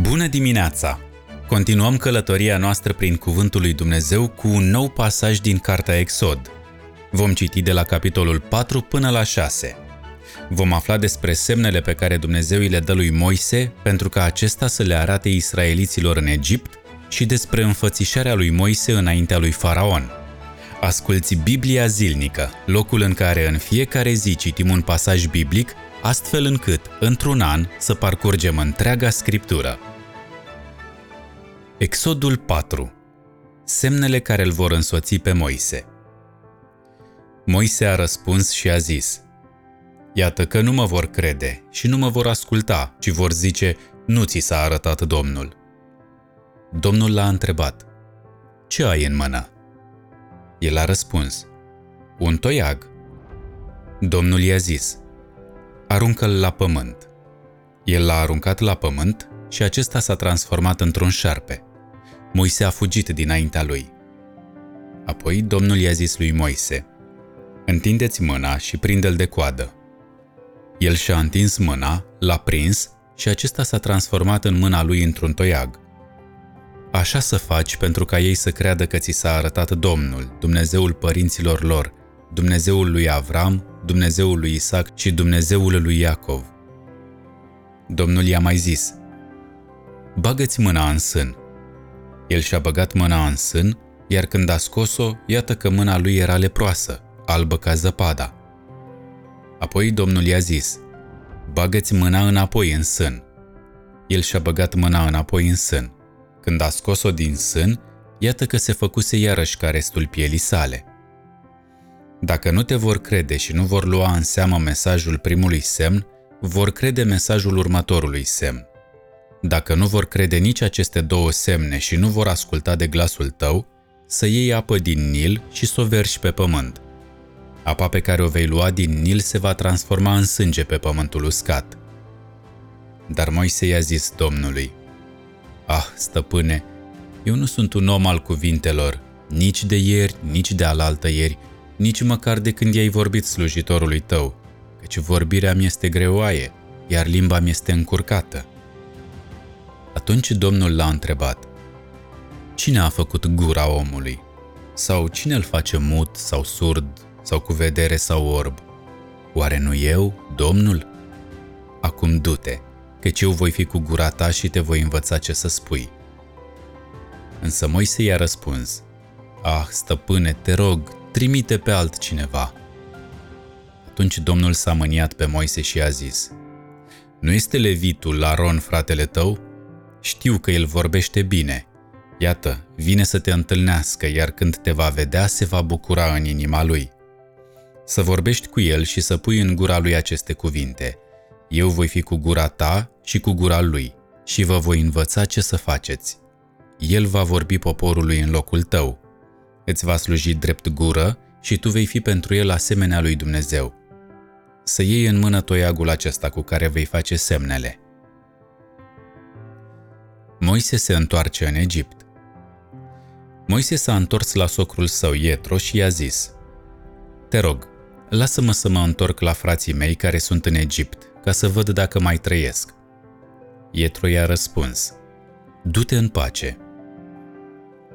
Bună dimineața! Continuăm călătoria noastră prin Cuvântul lui Dumnezeu cu un nou pasaj din Cartea Exod. Vom citi de la capitolul 4 până la 6. Vom afla despre semnele pe care Dumnezeu îi le dă lui Moise pentru ca acesta să le arate israeliților în Egipt și despre înfățișarea lui Moise înaintea lui Faraon. Asculți Biblia zilnică, locul în care în fiecare zi citim un pasaj biblic, astfel încât, într-un an, să parcurgem întreaga scriptură. Exodul 4 Semnele care îl vor însoți pe Moise Moise a răspuns și a zis Iată că nu mă vor crede și nu mă vor asculta, ci vor zice, nu ți s-a arătat Domnul. Domnul l-a întrebat, Ce ai în mână? El a răspuns, Un toiag. Domnul i-a zis, Aruncă-l la pământ. El l-a aruncat la pământ și acesta s-a transformat într-un șarpe. Moise a fugit dinaintea lui. Apoi Domnul i-a zis lui Moise, Întindeți mâna și prinde-l de coadă. El și-a întins mâna, l-a prins și acesta s-a transformat în mâna lui într-un toiag. Așa să faci pentru ca ei să creadă că ți s-a arătat Domnul, Dumnezeul părinților lor, Dumnezeul lui Avram, Dumnezeul lui Isaac și Dumnezeul lui Iacov. Domnul i-a mai zis, Bagă-ți mâna în sân. El și-a băgat mâna în sân, iar când a scos-o, iată că mâna lui era leproasă, albă ca zăpada. Apoi Domnul i-a zis, Bagă-ți mâna înapoi în sân. El și-a băgat mâna înapoi în sân. Când a scos-o din sân, iată că se făcuse iarăși ca restul pielii sale. Dacă nu te vor crede și nu vor lua în seamă mesajul primului semn, vor crede mesajul următorului semn. Dacă nu vor crede nici aceste două semne și nu vor asculta de glasul tău, să iei apă din Nil și să o verși pe pământ. Apa pe care o vei lua din Nil se va transforma în sânge pe pământul uscat. Dar Moise i-a zis Domnului, Ah, stăpâne, eu nu sunt un om al cuvintelor, nici de ieri, nici de alaltă ieri, nici măcar de când i-ai vorbit slujitorului tău, căci vorbirea mi este greoaie, iar limba mi este încurcată. Atunci Domnul l-a întrebat, Cine a făcut gura omului? Sau cine îl face mut sau surd sau cu vedere sau orb? Oare nu eu, Domnul? Acum du-te, căci eu voi fi cu gura ta și te voi învăța ce să spui. Însă Moise i-a răspuns, Ah, stăpâne, te rog, trimite pe altcineva. Atunci Domnul s-a mâniat pe Moise și a zis, Nu este levitul Aron fratele tău? Știu că el vorbește bine. Iată, vine să te întâlnească, iar când te va vedea, se va bucura în inima lui. Să vorbești cu el și să pui în gura lui aceste cuvinte. Eu voi fi cu gura ta și cu gura lui și vă voi învăța ce să faceți. El va vorbi poporului în locul tău îți va sluji drept gură și tu vei fi pentru el asemenea lui Dumnezeu. Să iei în mână toiagul acesta cu care vei face semnele. Moise se întoarce în Egipt. Moise s-a întors la socrul său Ietro și i-a zis, Te rog, lasă-mă să mă întorc la frații mei care sunt în Egipt, ca să văd dacă mai trăiesc. Ietro i-a răspuns, Du-te în pace,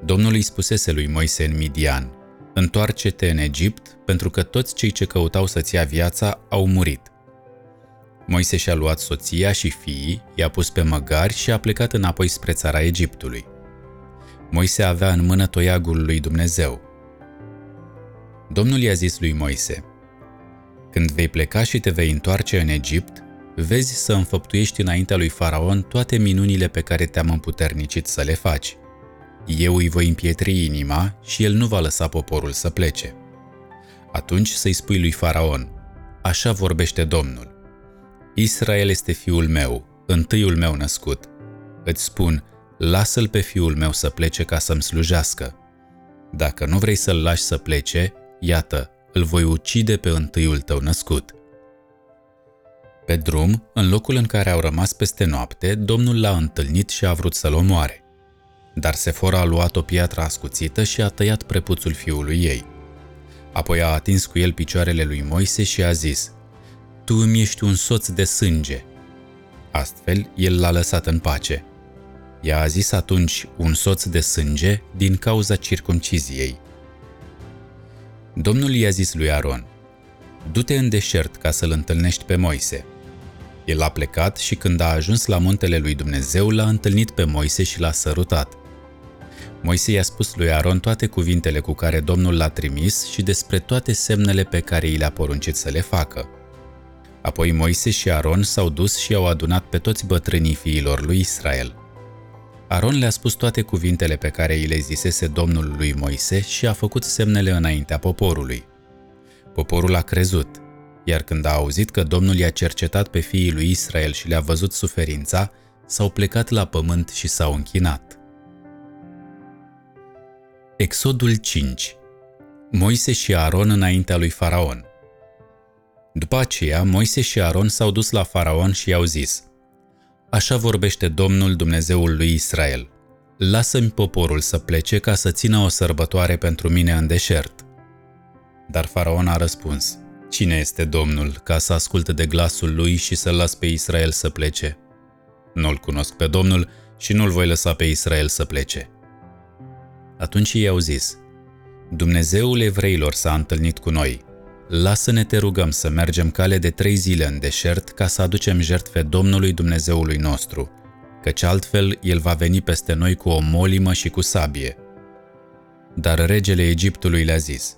Domnul îi spusese lui Moise în Midian, Întoarce-te în Egipt, pentru că toți cei ce căutau să-ți ia viața au murit. Moise și-a luat soția și fiii, i-a pus pe măgari și a plecat înapoi spre țara Egiptului. Moise avea în mână toiagul lui Dumnezeu. Domnul i-a zis lui Moise, Când vei pleca și te vei întoarce în Egipt, vezi să înfăptuiești înaintea lui Faraon toate minunile pe care te-am împuternicit să le faci eu îi voi împietri inima și el nu va lăsa poporul să plece. Atunci să-i spui lui Faraon, așa vorbește Domnul. Israel este fiul meu, întâiul meu născut. Îți spun, lasă-l pe fiul meu să plece ca să-mi slujească. Dacă nu vrei să-l lași să plece, iată, îl voi ucide pe întâiul tău născut. Pe drum, în locul în care au rămas peste noapte, Domnul l-a întâlnit și a vrut să-l omoare. Dar Sefora a luat o piatră ascuțită și a tăiat prepuțul fiului ei. Apoi a atins cu el picioarele lui Moise și a zis, Tu îmi ești un soț de sânge. Astfel, el l-a lăsat în pace. I-a a zis atunci un soț de sânge din cauza circumciziei. Domnul i-a zis lui Aron, Du-te în deșert ca să-l întâlnești pe Moise. El a plecat și când a ajuns la muntele lui Dumnezeu, l-a întâlnit pe Moise și l-a sărutat. Moise i-a spus lui Aron toate cuvintele cu care Domnul l-a trimis și despre toate semnele pe care i le-a poruncit să le facă. Apoi Moise și Aron s-au dus și au adunat pe toți bătrânii fiilor lui Israel. Aron le-a spus toate cuvintele pe care îi le zisese Domnul lui Moise și a făcut semnele înaintea poporului. Poporul a crezut, iar când a auzit că Domnul i-a cercetat pe fiii lui Israel și le-a văzut suferința, s-au plecat la pământ și s-au închinat. Exodul 5 Moise și Aron înaintea lui Faraon După aceea, Moise și Aron s-au dus la Faraon și i-au zis Așa vorbește Domnul Dumnezeul lui Israel. Lasă-mi poporul să plece ca să țină o sărbătoare pentru mine în deșert. Dar Faraon a răspuns, Cine este Domnul ca să asculte de glasul lui și să las pe Israel să plece? Nu-l cunosc pe Domnul și nu-l voi lăsa pe Israel să plece. Atunci ei au zis, Dumnezeul evreilor s-a întâlnit cu noi. Lasă-ne te rugăm să mergem cale de trei zile în deșert ca să aducem jertfe Domnului Dumnezeului nostru, căci altfel el va veni peste noi cu o molimă și cu sabie. Dar regele Egiptului le-a zis,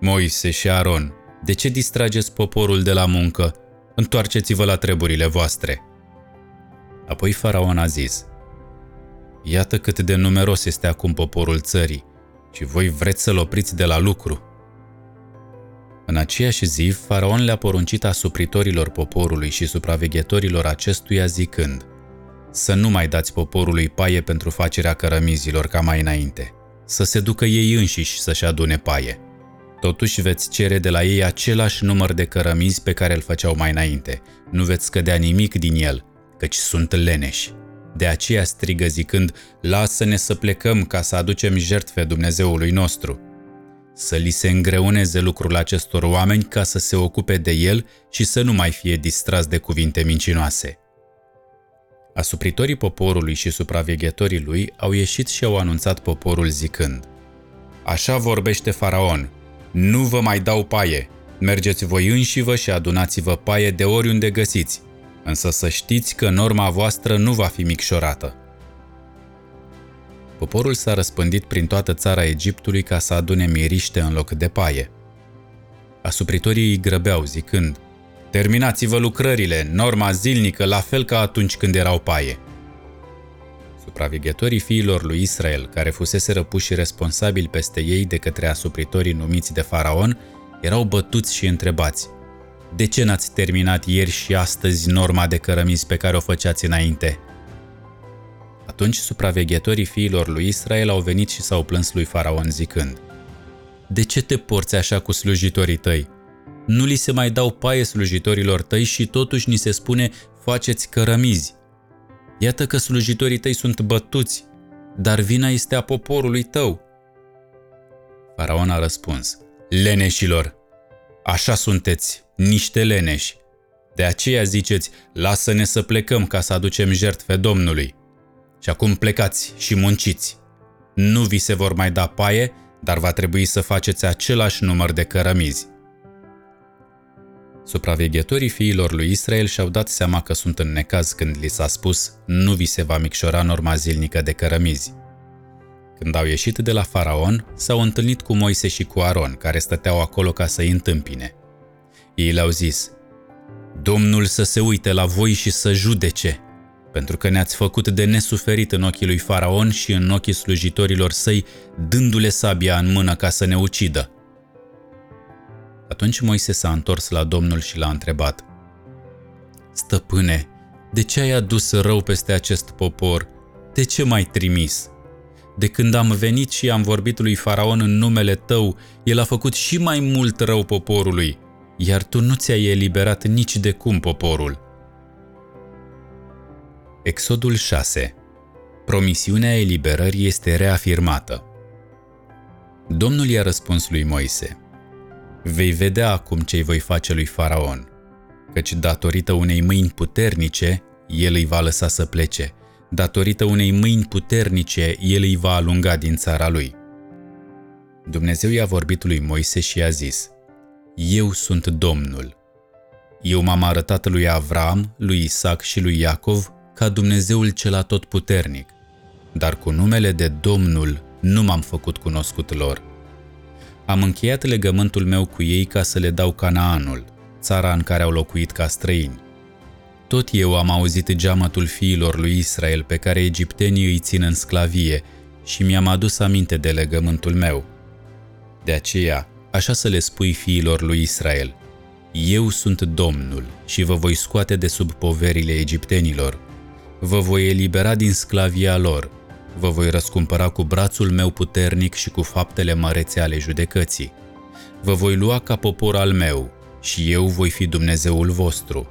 Moise și Aron, de ce distrageți poporul de la muncă? Întoarceți-vă la treburile voastre. Apoi faraon a zis, Iată cât de numeros este acum poporul țării și voi vreți să-l opriți de la lucru. În aceeași zi, faraon le-a poruncit asupritorilor poporului și supraveghetorilor acestuia zicând Să nu mai dați poporului paie pentru facerea cărămizilor ca mai înainte, să se ducă ei înșiși să-și adune paie. Totuși veți cere de la ei același număr de cărămizi pe care îl făceau mai înainte. Nu veți scădea nimic din el, căci sunt leneși. De aceea strigă zicând, lasă-ne să plecăm ca să aducem jertfe Dumnezeului nostru. Să li se îngreuneze lucrul acestor oameni ca să se ocupe de el și să nu mai fie distras de cuvinte mincinoase. Asupritorii poporului și supraveghetorii lui au ieșit și au anunțat poporul zicând, Așa vorbește faraon, nu vă mai dau paie, mergeți voi înșivă și adunați-vă paie de oriunde găsiți, însă să știți că norma voastră nu va fi micșorată. Poporul s-a răspândit prin toată țara Egiptului ca să adune miriște în loc de paie. Asupritorii îi grăbeau zicând, Terminați-vă lucrările, norma zilnică, la fel ca atunci când erau paie. Supraveghetorii fiilor lui Israel, care fusese răpuși responsabili peste ei de către asupritorii numiți de faraon, erau bătuți și întrebați, De ce n-ați terminat ieri și astăzi norma de cărămizi pe care o făceați înainte?" Atunci supraveghetorii fiilor lui Israel au venit și s-au plâns lui Faraon zicând, De ce te porți așa cu slujitorii tăi? Nu li se mai dau paie slujitorilor tăi și totuși ni se spune, faceți cărămizi. Iată că slujitorii tăi sunt bătuți, dar vina este a poporului tău. Faraon a răspuns, leneșilor, așa sunteți, niște leneși. De aceea ziceți, lasă-ne să plecăm ca să aducem jertfe Domnului. Și acum plecați și munciți. Nu vi se vor mai da paie, dar va trebui să faceți același număr de cărămizi. Supraveghetorii fiilor lui Israel și-au dat seama că sunt în necaz când li s-a spus nu vi se va micșora norma zilnică de cărămizi. Când au ieșit de la faraon, s-au întâlnit cu Moise și cu Aron, care stăteau acolo ca să-i întâmpine. Ei le-au zis, Domnul să se uite la voi și să judece, pentru că ne-ați făcut de nesuferit în ochii lui faraon și în ochii slujitorilor săi, dându-le sabia în mână ca să ne ucidă. Atunci Moise s-a întors la Domnul și l-a întrebat, Stăpâne, de ce ai adus rău peste acest popor? De ce m-ai trimis? De când am venit și am vorbit lui Faraon în numele tău, el a făcut și mai mult rău poporului, iar tu nu ți-ai eliberat nici de cum poporul. Exodul 6 Promisiunea eliberării este reafirmată. Domnul i-a răspuns lui Moise – Vei vedea acum ce-i voi face lui Faraon, căci datorită unei mâini puternice, el îi va lăsa să plece, datorită unei mâini puternice, el îi va alunga din țara lui. Dumnezeu i-a vorbit lui Moise și i-a zis, Eu sunt Domnul. Eu m-am arătat lui Avram, lui Isaac și lui Iacov ca Dumnezeul cel atotputernic, dar cu numele de Domnul nu m-am făcut cunoscut lor. Am încheiat legământul meu cu ei ca să le dau Canaanul, țara în care au locuit ca străini. Tot eu am auzit geamătul fiilor lui Israel pe care egiptenii îi țin în sclavie și mi-am adus aminte de legământul meu. De aceea, așa să le spui fiilor lui Israel, Eu sunt Domnul și vă voi scoate de sub poverile egiptenilor. Vă voi elibera din sclavia lor. Vă voi răscumpăra cu brațul meu puternic și cu faptele mărețe ale judecății. Vă voi lua ca popor al meu și eu voi fi Dumnezeul vostru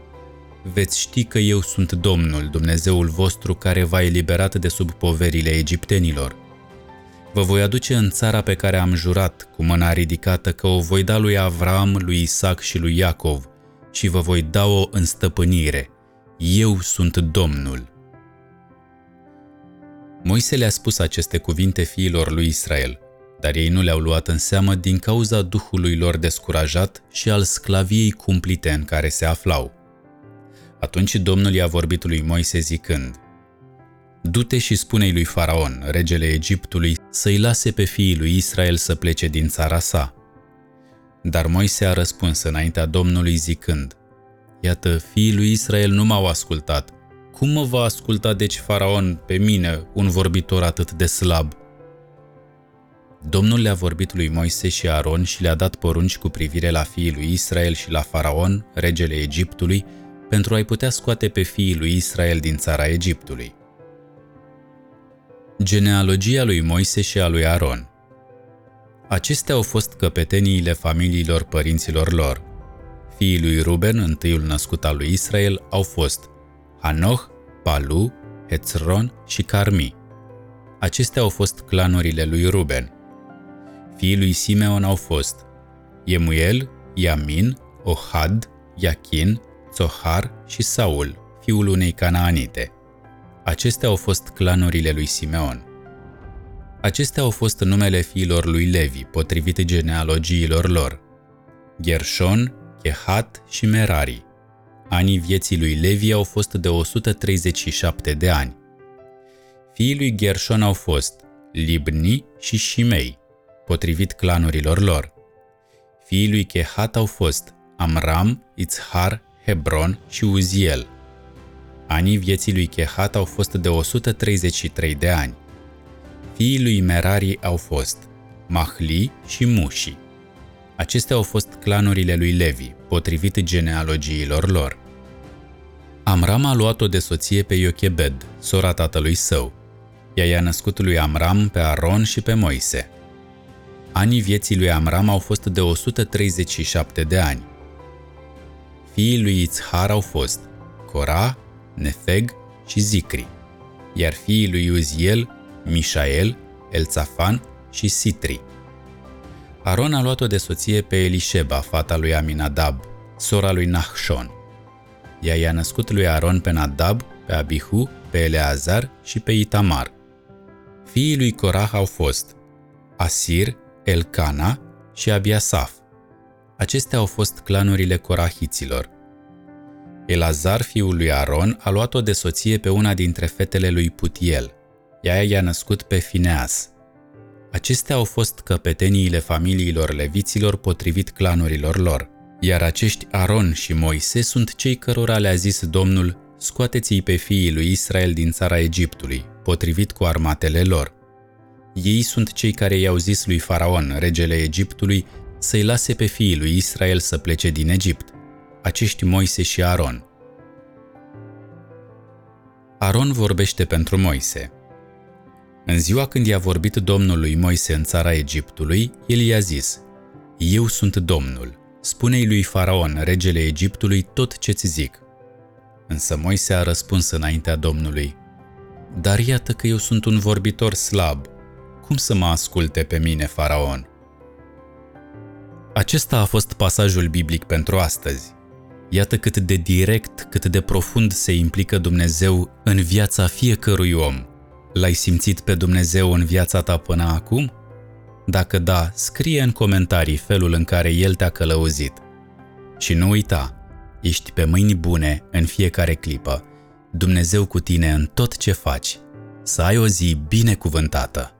veți ști că eu sunt Domnul, Dumnezeul vostru, care v-a eliberat de sub poverile egiptenilor. Vă voi aduce în țara pe care am jurat, cu mâna ridicată, că o voi da lui Avram, lui Isaac și lui Iacov, și vă voi da-o în stăpânire. Eu sunt Domnul. Moise le-a spus aceste cuvinte fiilor lui Israel, dar ei nu le-au luat în seamă din cauza duhului lor descurajat și al sclaviei cumplite în care se aflau. Atunci Domnul i-a vorbit lui Moise zicând, Du-te și spune-i lui Faraon, regele Egiptului, să-i lase pe fiii lui Israel să plece din țara sa. Dar Moise a răspuns înaintea Domnului zicând, Iată, fiii lui Israel nu m-au ascultat. Cum mă va asculta deci Faraon pe mine, un vorbitor atât de slab? Domnul le-a vorbit lui Moise și Aron și le-a dat porunci cu privire la fiii lui Israel și la Faraon, regele Egiptului, pentru a-i putea scoate pe fiii lui Israel din țara Egiptului. Genealogia lui Moise și a lui Aron Acestea au fost căpeteniile familiilor părinților lor. Fiii lui Ruben, întâiul născut al lui Israel, au fost Hanoch, Palu, Hetzron și Carmi. Acestea au fost clanurile lui Ruben. Fiii lui Simeon au fost Yemuel, Yamin, Ohad, Yachin, Zohar și Saul, fiul unei canaanite. Acestea au fost clanurile lui Simeon. Acestea au fost numele fiilor lui Levi, potrivit genealogiilor lor. Gershon, Kehat și Merari. Anii vieții lui Levi au fost de 137 de ani. Fiii lui Gershon au fost Libni și Shimei, potrivit clanurilor lor. Fiii lui Kehat au fost Amram, Itzhar Hebron și Uziel. Anii vieții lui Chehat au fost de 133 de ani. Fiii lui Merari au fost Mahli și Mushi. Acestea au fost clanurile lui Levi, potrivit genealogiilor lor. Amram a luat-o de soție pe Iochebed, sora tatălui său. Ea i-a născut lui Amram pe Aron și pe Moise. Anii vieții lui Amram au fost de 137 de ani. Fiii lui Itzhar au fost Cora, Nefeg și Zicri, iar fiii lui Uziel, Mișael, Elțafan și Sitri. Aron a luat-o de soție pe Elisheba, fata lui Aminadab, sora lui Nahshon. Ea i-a născut lui Aron pe Nadab, pe Abihu, pe Eleazar și pe Itamar. Fiii lui Corah au fost Asir, Elcana și Abiasaf. Acestea au fost clanurile corahiților. Elazar, fiul lui Aron, a luat-o de soție pe una dintre fetele lui Putiel. Ea i-a născut pe Fineas. Acestea au fost căpeteniile familiilor leviților potrivit clanurilor lor, iar acești Aron și Moise sunt cei cărora le-a zis Domnul, scoateți-i pe fiii lui Israel din țara Egiptului, potrivit cu armatele lor. Ei sunt cei care i-au zis lui Faraon, regele Egiptului, să-i lase pe fiii lui Israel să plece din Egipt, acești Moise și Aron. Aron vorbește pentru Moise. În ziua când i-a vorbit Domnul lui Moise în țara Egiptului, el i-a zis, Eu sunt Domnul, spune-i lui Faraon, regele Egiptului, tot ce-ți zic. Însă Moise a răspuns înaintea Domnului, Dar iată că eu sunt un vorbitor slab, cum să mă asculte pe mine, Faraon? Acesta a fost pasajul biblic pentru astăzi. Iată cât de direct, cât de profund se implică Dumnezeu în viața fiecărui om. L-ai simțit pe Dumnezeu în viața ta până acum? Dacă da, scrie în comentarii felul în care El te-a călăuzit. Și nu uita, ești pe mâini bune în fiecare clipă. Dumnezeu cu tine în tot ce faci. Să ai o zi binecuvântată!